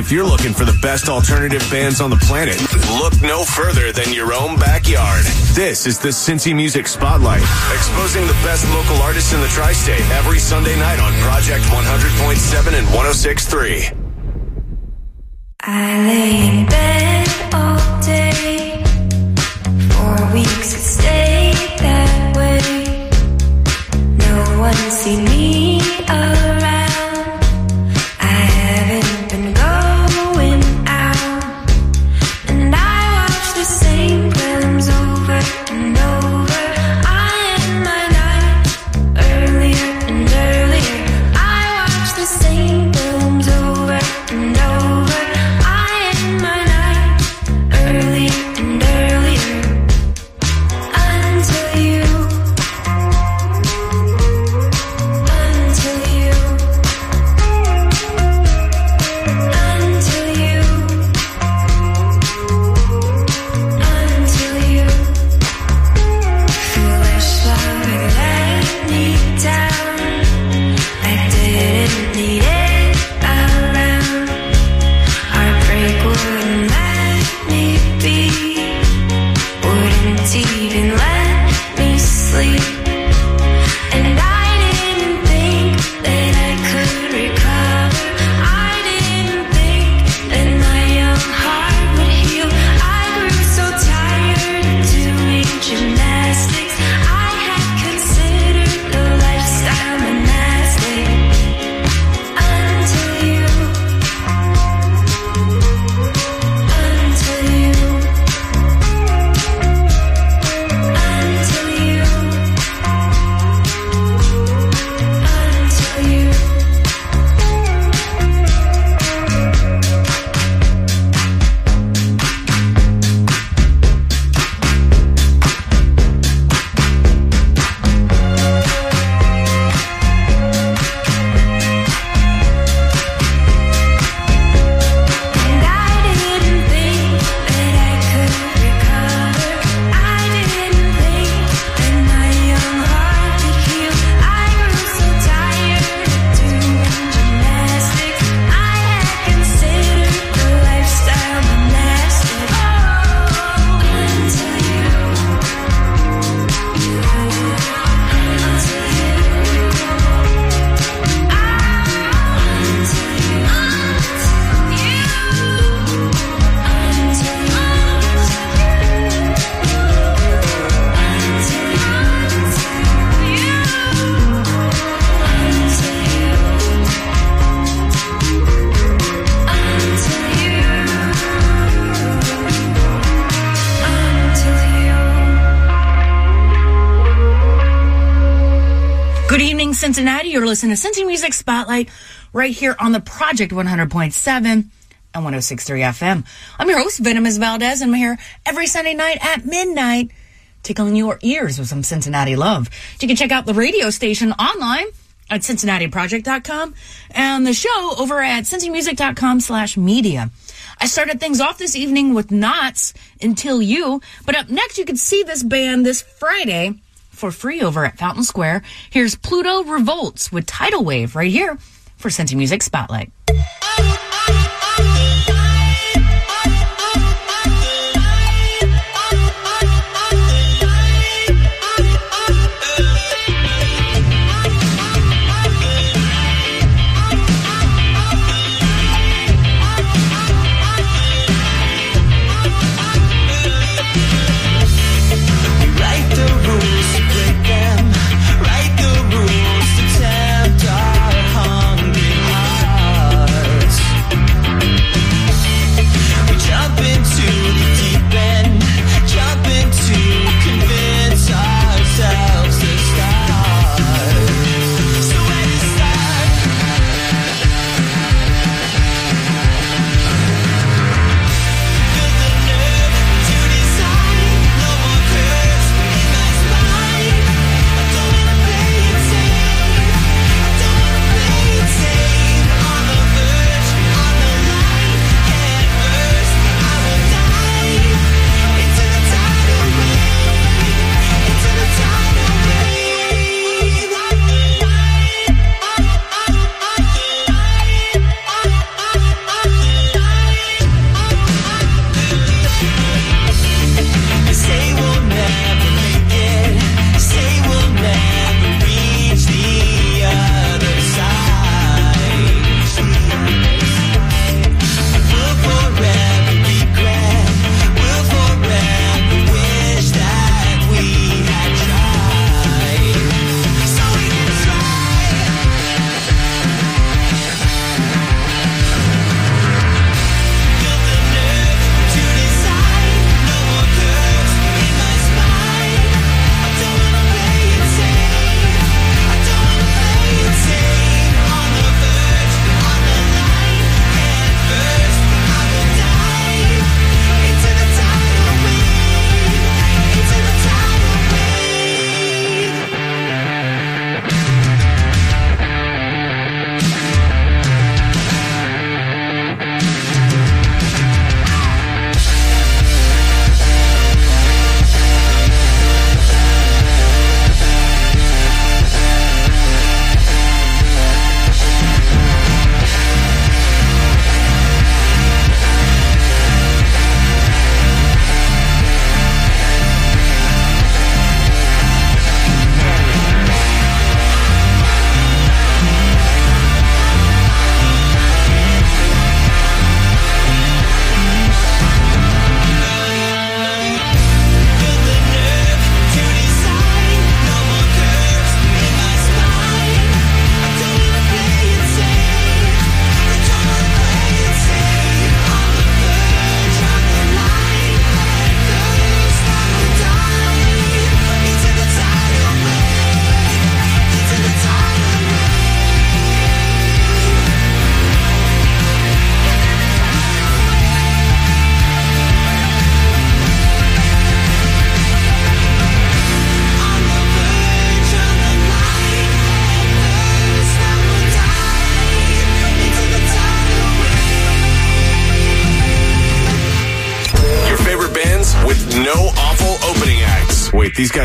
If you're looking for the best alternative bands on the planet, look no further than your own backyard. This is the Cincy Music Spotlight, exposing the best local artists in the tri-state every Sunday night on Project 100.7 and 106.3. I lay in bed all day. For weeks it stayed that way. No one see me. You're listening to Cincy Music Spotlight right here on the Project 100.7 and 106.3 FM. I'm your host, Venomous Valdez, and I'm here every Sunday night at midnight, tickling your ears with some Cincinnati love. You can check out the radio station online at cincinnatiproject.com and the show over at cincymusic.com slash media. I started things off this evening with Knots Until You, but up next you can see this band this Friday for free over at Fountain Square. Here's Pluto Revolts with Tidal Wave right here for Cincy Music Spotlight.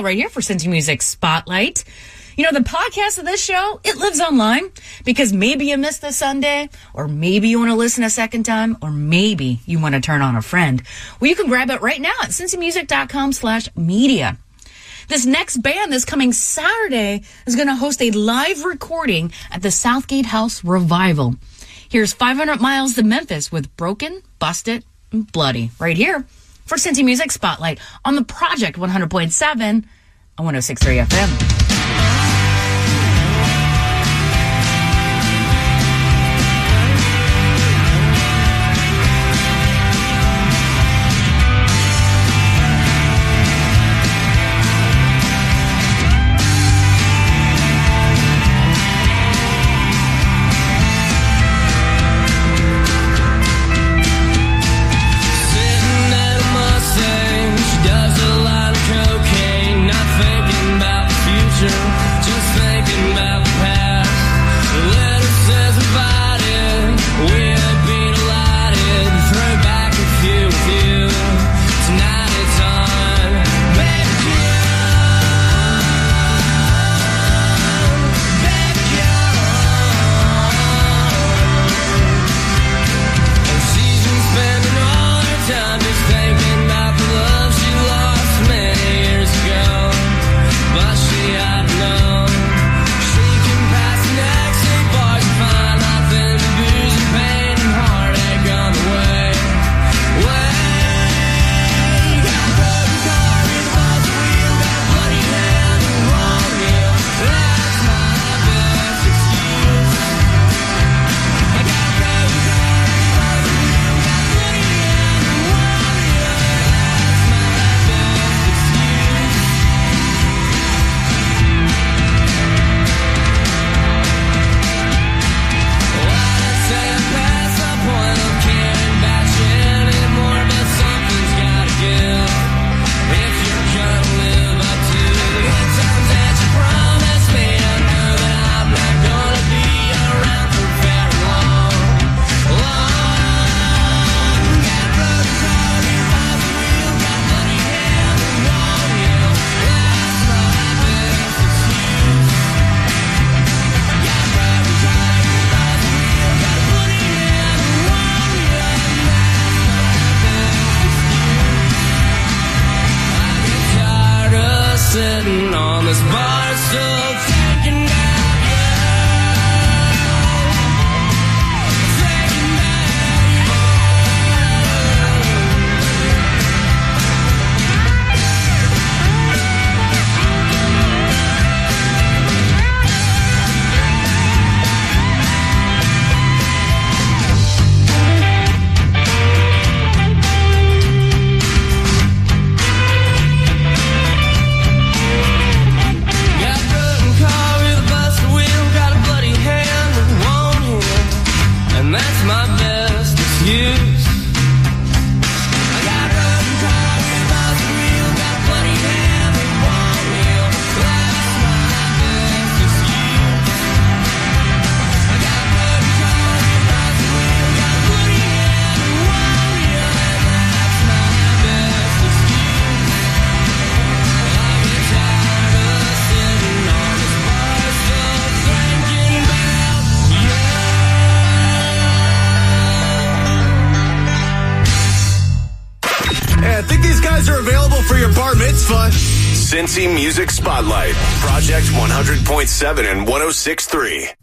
Right here for Cincy Music Spotlight. You know, the podcast of this show, it lives online because maybe you missed the Sunday, or maybe you want to listen a second time, or maybe you want to turn on a friend. Well, you can grab it right now at cincymusic.com slash media. This next band this coming Saturday is going to host a live recording at the Southgate House Revival. Here's 500 Miles to Memphis with Broken, Busted, and Bloody right here for Cincy Music Spotlight on the Project 100.7 on 106.3 FM. 100.7 and 106.3.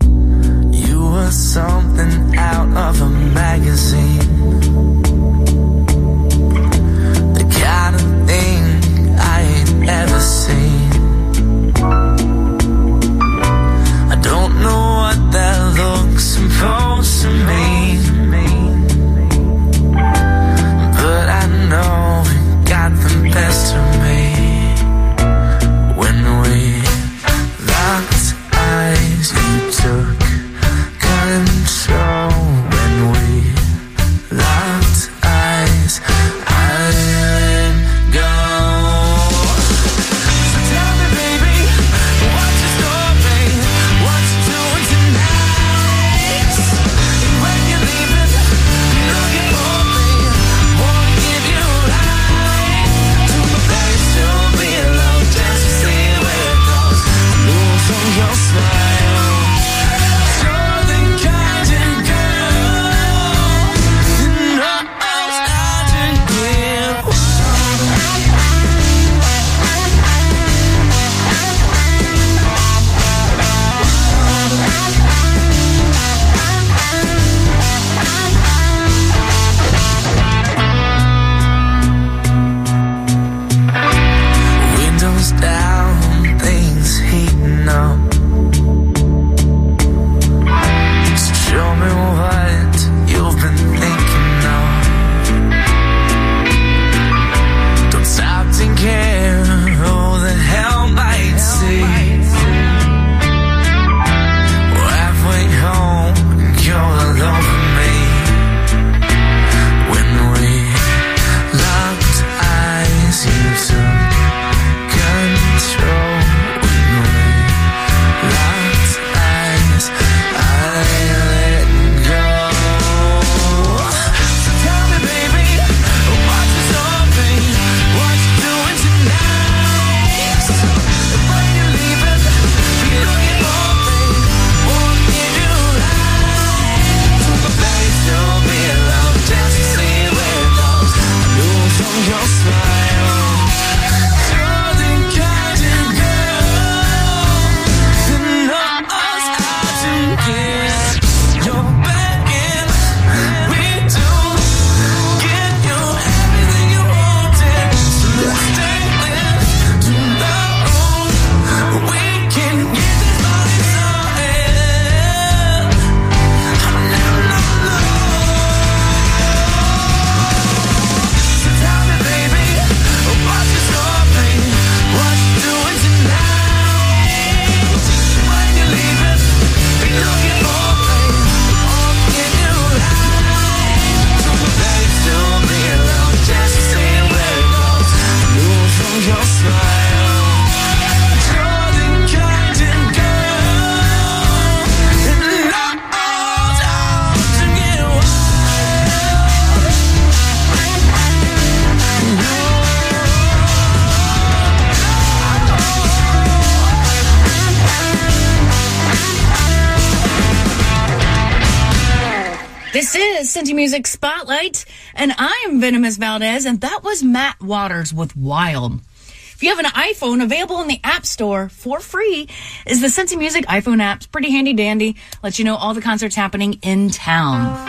That was Matt Waters with Wild. If you have an iPhone, available in the App Store for free is the Cincy Music iPhone app. Pretty handy dandy. Lets you know all the concerts happening in town.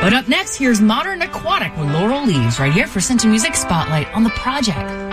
But up next, here's Modern Aquatic with Laurel Leaves right here for Cincy Music Spotlight on the project.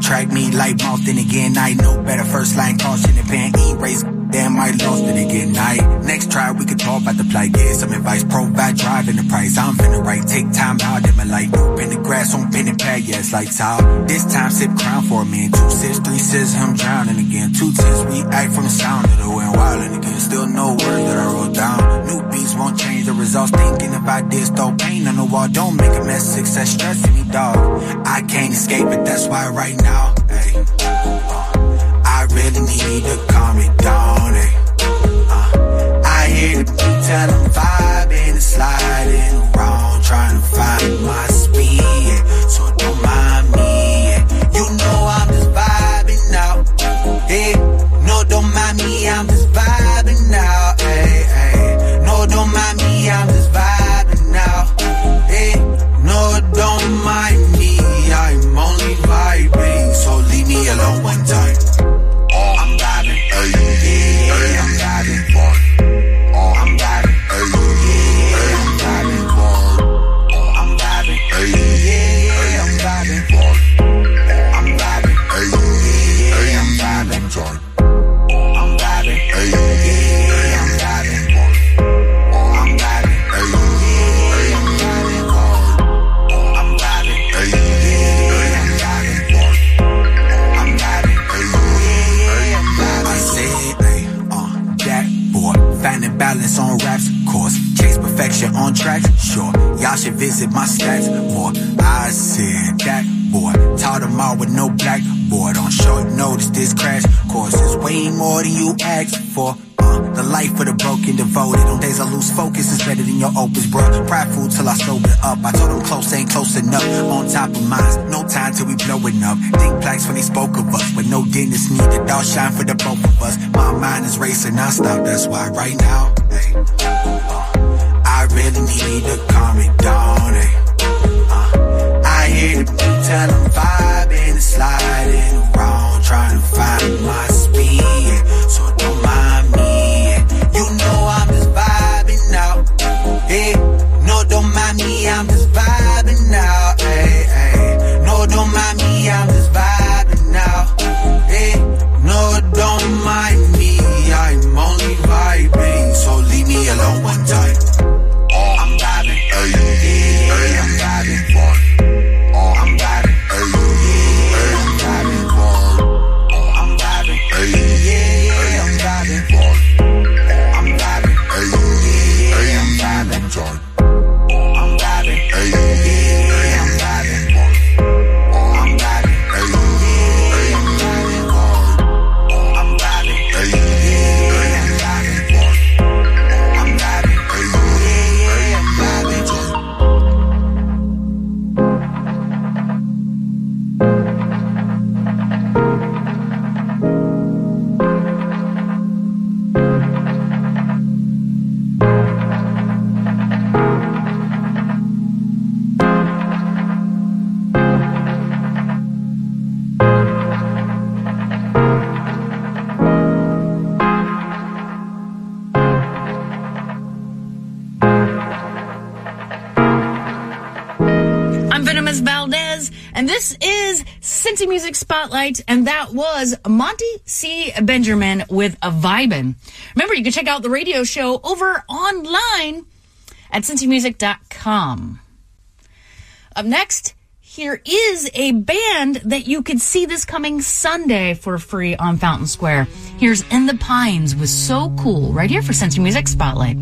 Attract me like. Then again, I know better. First line caution and pan erase. Damn, I lost it again. Night. Next try, we could talk about the plight. Get some advice. Provide driving the price. I'm finna right. Take time out in my life. New pin the grass on pin and pad. Yeah, like tile. This time, sip crown for a man. Two sips, three sips, I'm drowning again. Two tips, we act from the sound of the wind. Wilding again. Still no words that I wrote down. New beats won't change the results. Thinking I did, throw pain on the wall. Don't make a mess. Success stressing me, dog. I can't escape it. That's why right now, hey, really need to calm it down, hey. Uh, I hear the beat tell I'm vibing and sliding around, trying to find my speed. yeah. So don't mind raps, course. Chase perfection on tracks, sure. Y'all should visit my stats more. I said that boy. Taught them all with no blackboard. On short notice, this crash course is way more than you asked for. The life of the broken devoted. On days I lose focus, it's better than your opus, bruh. Prideful till I sober up. I told them close ain't close enough. On top of minds, no time till we blowing up. Think plaques when they spoke of us, but no dentist needed. All shine for the both of us. My mind is racing non-stop, that's why right now, hey, uh, I really need to calm it down, hey. Uh, I hear the beat tell I'm vibing sliding around, trying to find my speed. So Yeah. Music Spotlight, and that was Monty C. Benjamin with a Vibin. Remember, you can check out the radio show over online at cincymusic.com. Up next, here is a band that you could see this coming Sunday for free on Fountain Square. Here's In the Pines with So Cool, right here for Cincy Music Spotlight.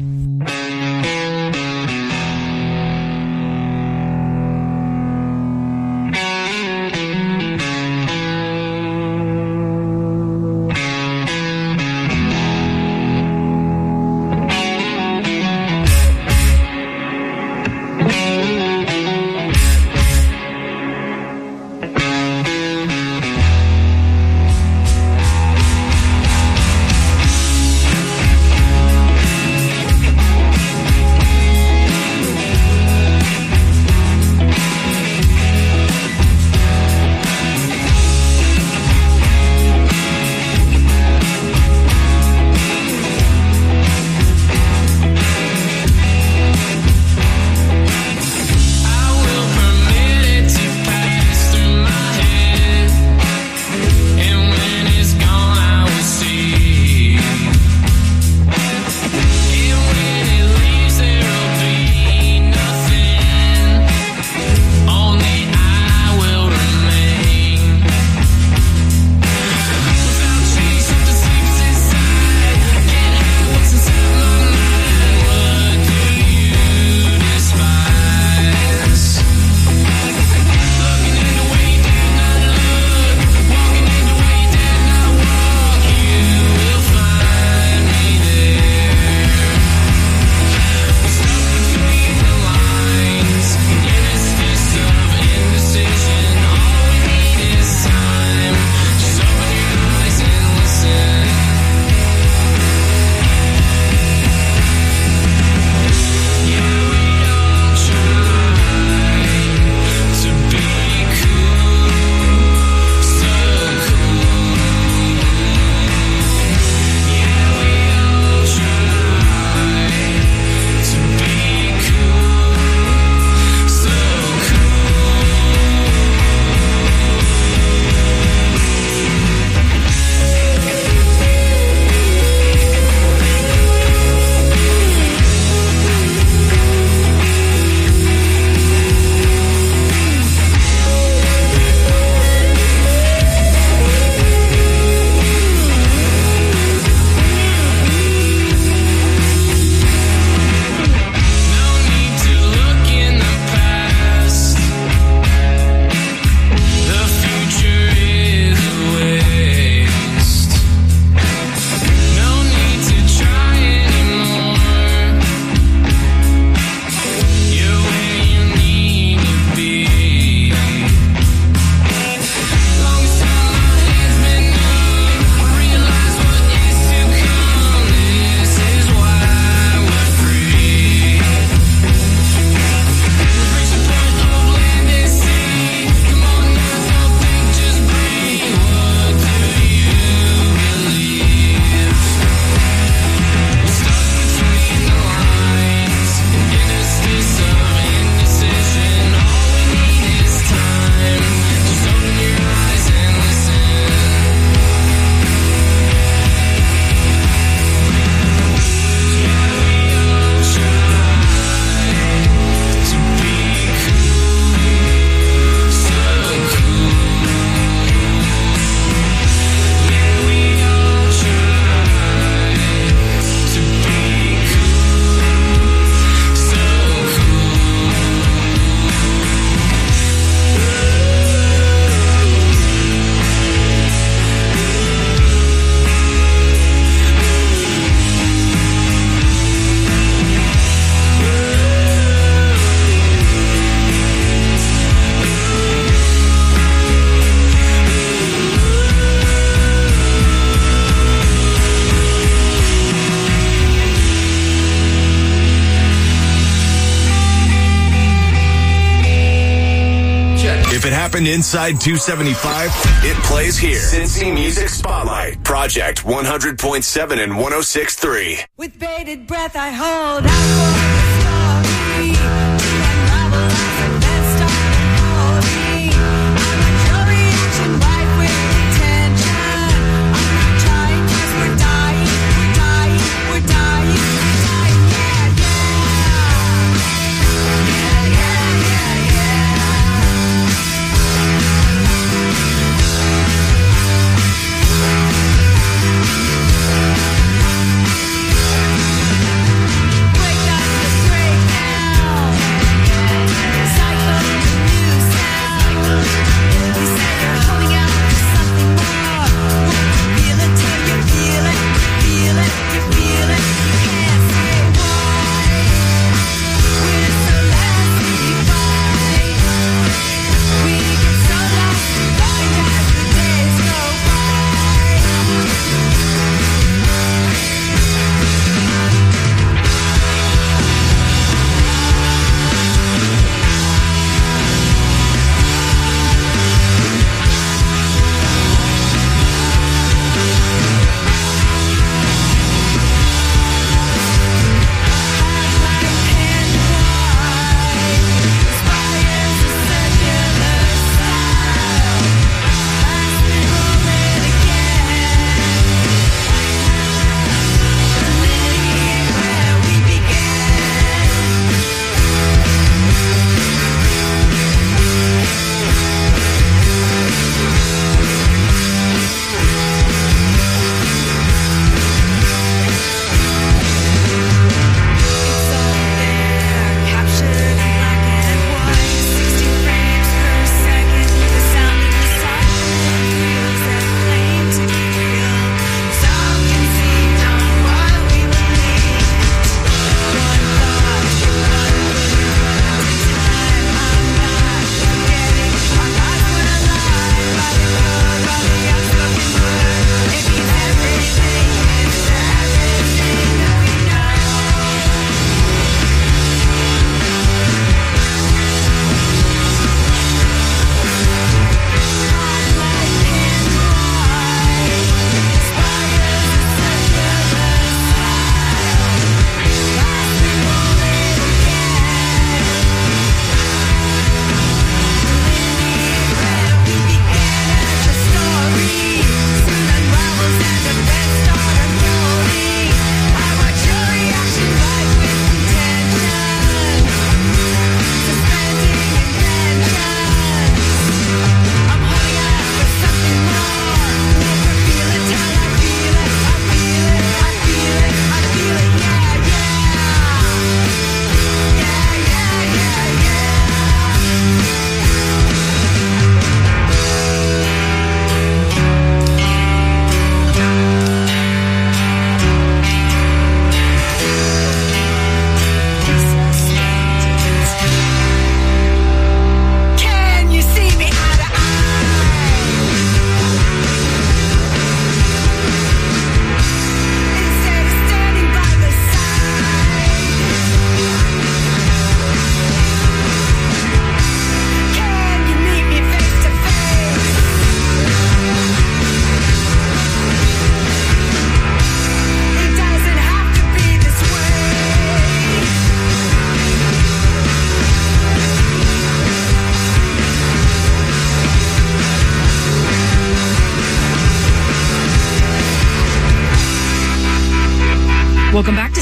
Inside 275, it plays here. Cincy Music Spotlight, Project 100.7 and 106.3. With bated breath, I hold out for the story.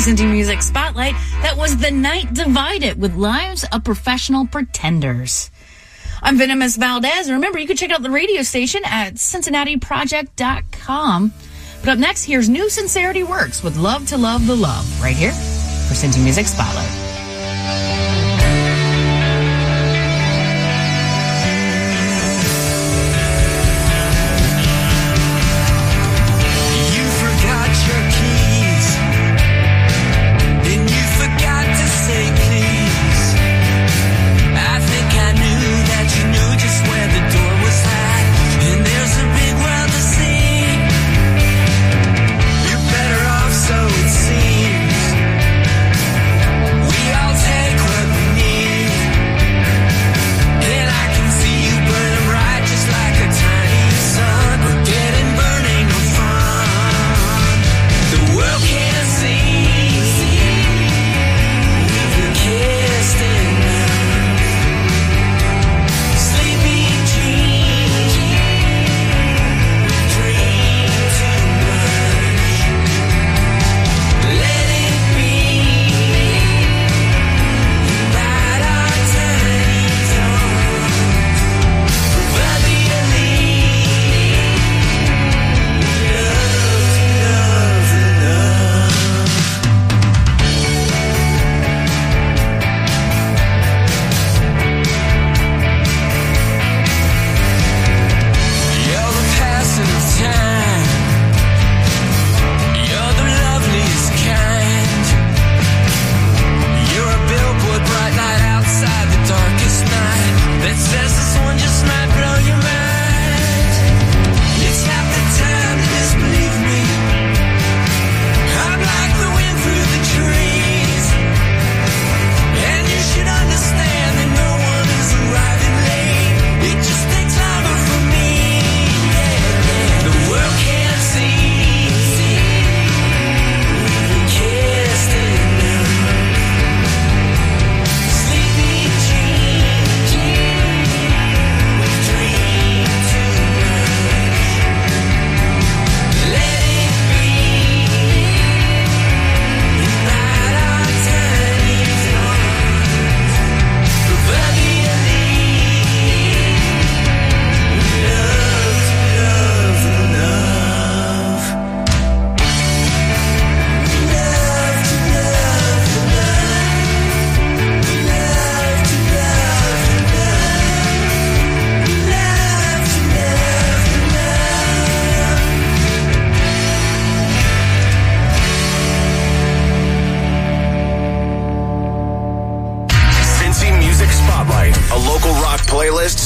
Cincy Music Spotlight. That was The Night Divided with lives of professional pretenders. I'm Venomous Valdez. Remember, you can check out the radio station at CincinnatiProject.com. But up next, here's New Sincerity Works with Love to Love the Love right here for Cincy Music Spotlight.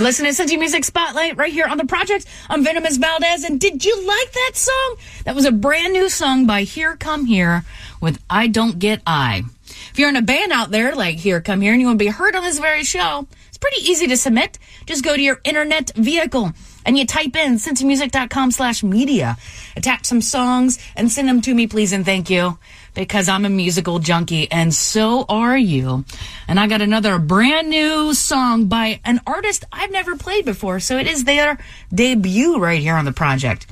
You're listening to Cincy Music Spotlight right here on the project. I'm Venomous Valdez, and did you like that song? That was a brand new song by Here Come Here with I Don't Get I. If you're in a band out there like Here Come Here and you want to be heard on this very show, it's pretty easy to submit. Just go to your internet vehicle and you type in cincymusic.com slash media. Attach some songs and send them to me, please and thank you. Because I'm a musical junkie and so are you. And I got another brand new song by an artist I've never played before. So it is their debut right here on the project.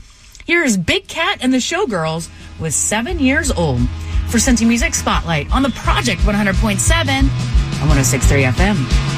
Here is Big Cat and the Showgirls with seven years old for Cincy Music Spotlight on the Project 100.7 and 106.3 FM.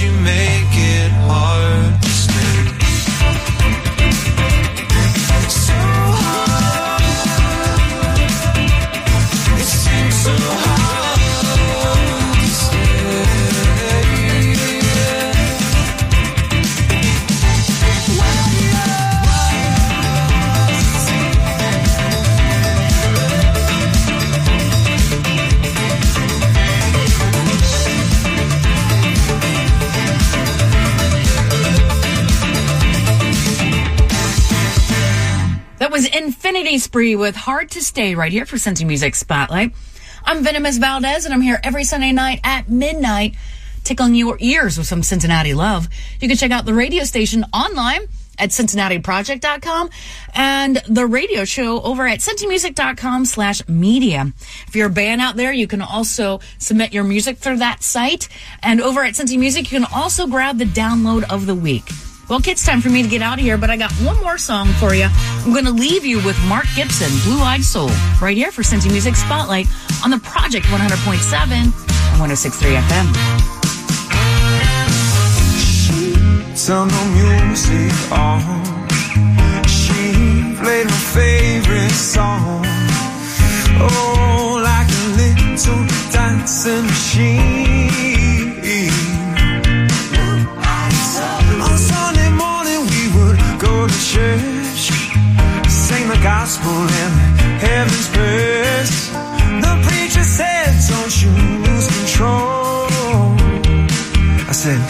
you made. Spree with Hard to Stay right here for Cincy Music Spotlight. I'm Venomous Valdez, and I'm here every Sunday night at midnight tickling your ears with some Cincinnati love. You can check out the radio station online at cincinnatiproject.com and the radio show over at cincymusic.com slash media. If you're a band out there, you can also submit your music through that site. And over at Cincy Music, you can also grab the download of the week. Well, it's time for me to get out of here, but I got one more song for you. I'm going to leave you with Mark Gibson, Blue Eyed Soul, right here for Cincy Music Spotlight on the Project 100.7 and 106.3 FM. Turn the music on. She played my favorite song. Oh, like a little dancing machine. Gospel and heaven's prayers. The preacher said, Don't you lose control. I said,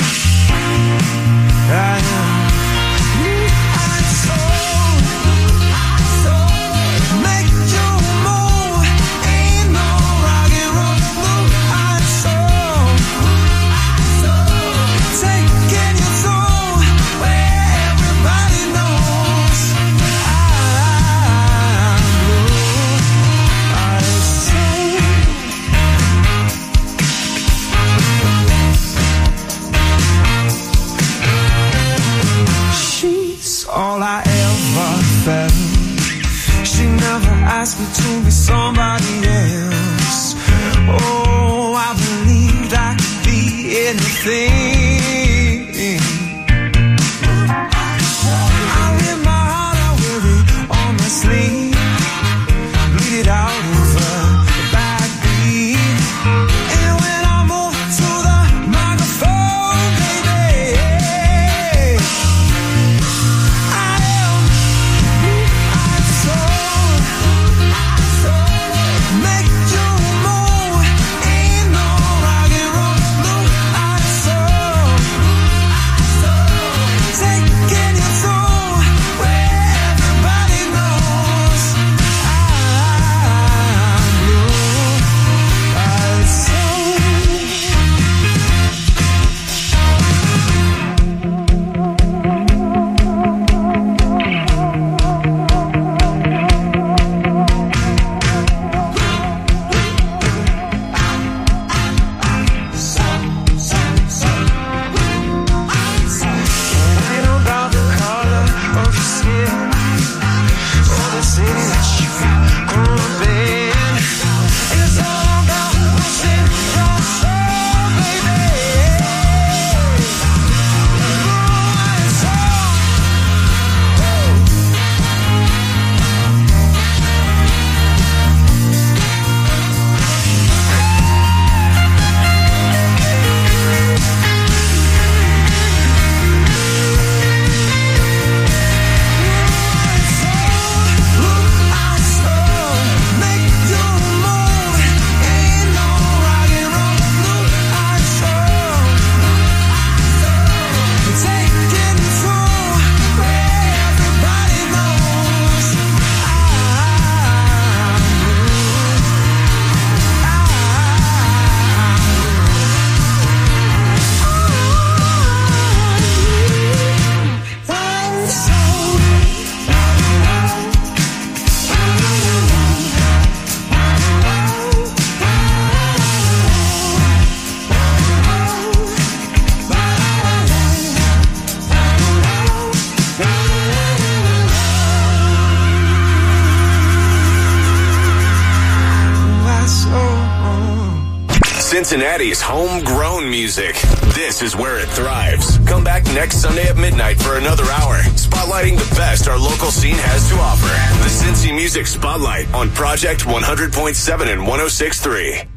Project 100.7 and 106.3.